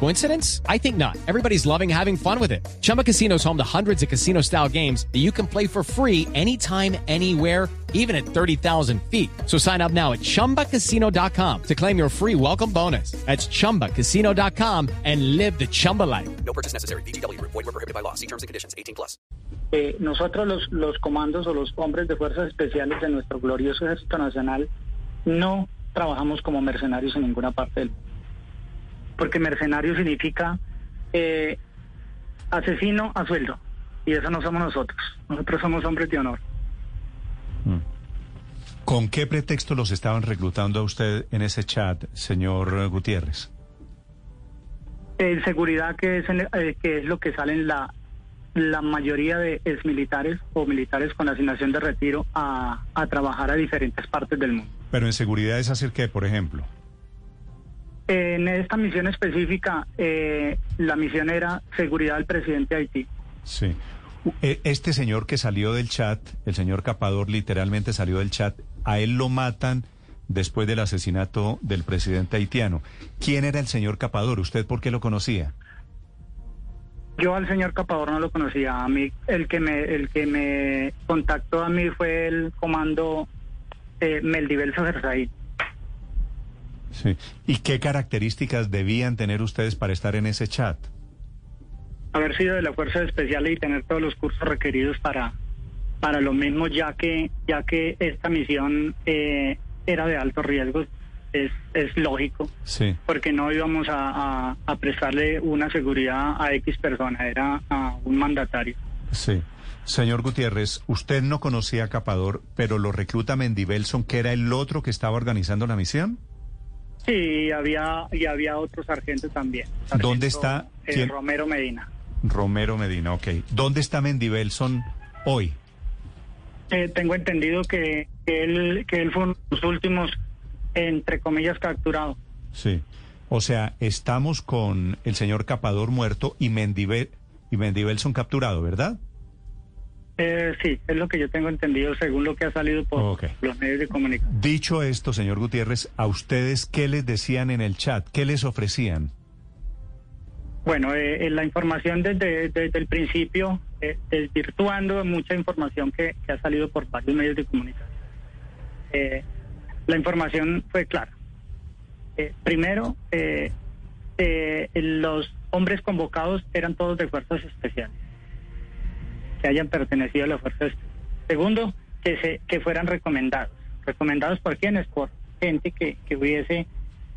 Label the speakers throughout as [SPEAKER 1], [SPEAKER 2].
[SPEAKER 1] Coincidence? I think not. Everybody's loving having fun with it. Chumba Casino is home to hundreds of casino style games that you can play for free anytime, anywhere, even at 30,000 feet. So sign up now at chumbacasino.com to claim your free welcome bonus. That's chumbacasino.com and live the Chumba life.
[SPEAKER 2] No purchase necessary. BGW. Void were prohibited by law. See terms and conditions. 18 plus.
[SPEAKER 3] Eh, nosotros los, los comandos o los hombres de fuerzas especiales de nuestro glorioso ejército nacional no trabajamos como mercenarios en ninguna parte del mundo. Porque mercenario significa eh, asesino a sueldo. Y eso no somos nosotros. Nosotros somos hombres de honor.
[SPEAKER 4] ¿Con qué pretexto los estaban reclutando a usted en ese chat, señor Gutiérrez?
[SPEAKER 3] En seguridad, que es, en- eh, que es lo que salen la, la mayoría de exmilitares o militares con asignación de retiro a, a trabajar a diferentes partes del mundo.
[SPEAKER 4] Pero en seguridad es hacer qué, por ejemplo.
[SPEAKER 3] En esta misión específica, eh, la misión era seguridad del presidente de Haití.
[SPEAKER 4] Sí. E- Este señor que salió del chat, el señor Capador literalmente salió del chat, a él lo matan después del asesinato del presidente haitiano. ¿Quién era el señor Capador? ¿Usted por qué lo conocía?
[SPEAKER 3] Yo al señor Capador no lo conocía. A mí, el que me, el que me contactó a mí fue el comando eh, Meldivel Sacerzaí.
[SPEAKER 4] Sí. ¿Y qué características debían tener ustedes para estar en ese chat?
[SPEAKER 3] haber sido de la fuerza especial y tener todos los cursos requeridos para para lo mismo ya que ya que esta misión eh, era de alto riesgo es, es lógico
[SPEAKER 4] Sí.
[SPEAKER 3] porque no íbamos a, a- a prestarle una seguridad a X persona era a un mandatario
[SPEAKER 4] Sí. Señor Gutiérrez, usted no conocía a Capador, pero lo recluta Mendivelson, que era el otro que estaba organizando la misión.
[SPEAKER 3] Sí y había y había otro sargento también
[SPEAKER 4] ¿Dónde está?
[SPEAKER 3] eh. Romero Medina
[SPEAKER 4] Romero Medina, ok. ¿Dónde está Mendivelson hoy?
[SPEAKER 3] Eh, tengo entendido que, que él que él fue uno de los últimos entre comillas capturado
[SPEAKER 4] Sí. O sea, estamos con el señor Capador muerto y, Mendive y Mendivelson capturado, ¿verdad?
[SPEAKER 3] Eh, sí, es lo que yo tengo entendido según lo que ha salido por los medios de comunicación.
[SPEAKER 4] Dicho esto, señor Gutiérrez, ¿a ustedes qué les decían en el chat? ¿Qué les ofrecían?
[SPEAKER 3] Bueno, eh, eh, la información desde, desde el principio, eh, desvirtuando mucha información que, que ha salido por varios medios de comunicación. Eh, la información fue clara. Eh, primero, eh, eh, los hombres convocados eran todos de fuerzas especiales, que hayan pertenecido a las fuerzas. Segundo, que, se, que fueran recomendados. ¿Recomendados por quiénes? Por gente que, que hubiese,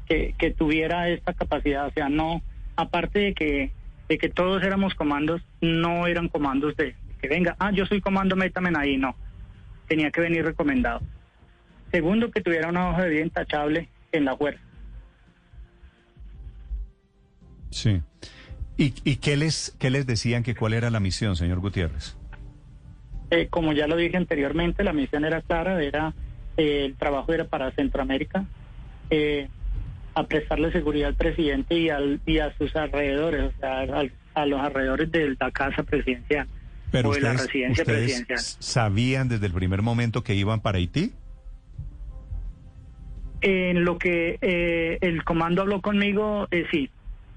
[SPEAKER 3] que, que tuviera esta capacidad. O sea, no, aparte de que, de que todos éramos comandos, no eran comandos de que venga, ah, yo soy comando, métame ahí, no. Tenía que venir recomendado. Segundo, que tuviera una hoja de vida intachable en la fuerza.
[SPEAKER 4] Sí. ¿Y, y qué, les, qué les decían que cuál era la misión, señor Gutiérrez?
[SPEAKER 3] Eh, como ya lo dije anteriormente, la misión era clara, era eh, el trabajo era para Centroamérica, eh, a prestarle seguridad al presidente y, al, y a sus alrededores, o sea, al- a los alrededores de la casa presidencial
[SPEAKER 4] Pero
[SPEAKER 3] o de la
[SPEAKER 4] ustedes,
[SPEAKER 3] residencia
[SPEAKER 4] ustedes
[SPEAKER 3] presidencial.
[SPEAKER 4] sabían desde el primer momento que iban para Haití.
[SPEAKER 3] En lo que eh, el comando habló conmigo, eh, sí,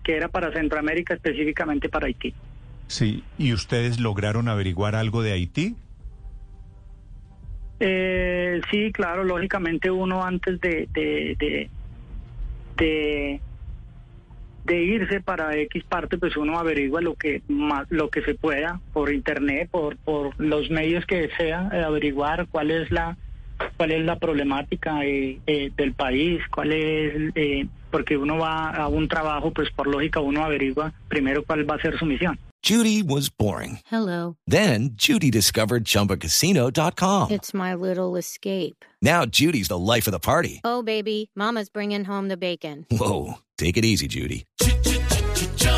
[SPEAKER 3] que era para Centroamérica, específicamente para Haití.
[SPEAKER 4] Sí. ¿Y ustedes lograron averiguar algo de Haití?
[SPEAKER 3] Eh, sí, claro, lógicamente uno antes de de, de, de, de irse para X parte, pues uno averigua lo que más, lo que se pueda por internet, por por los medios que sea, eh, averiguar cuál es la cuál es la problemática eh, eh, del país, cuál es eh, porque uno va a un trabajo, pues por lógica uno averigua primero cuál va a ser su misión.
[SPEAKER 2] Judy was boring.
[SPEAKER 5] Hello.
[SPEAKER 2] Then Judy discovered ChumbaCasino.com.
[SPEAKER 5] It's my little escape.
[SPEAKER 2] Now Judy's the life of the party.
[SPEAKER 5] Oh, baby, Mama's bringing home the bacon.
[SPEAKER 2] Whoa, take it easy, Judy.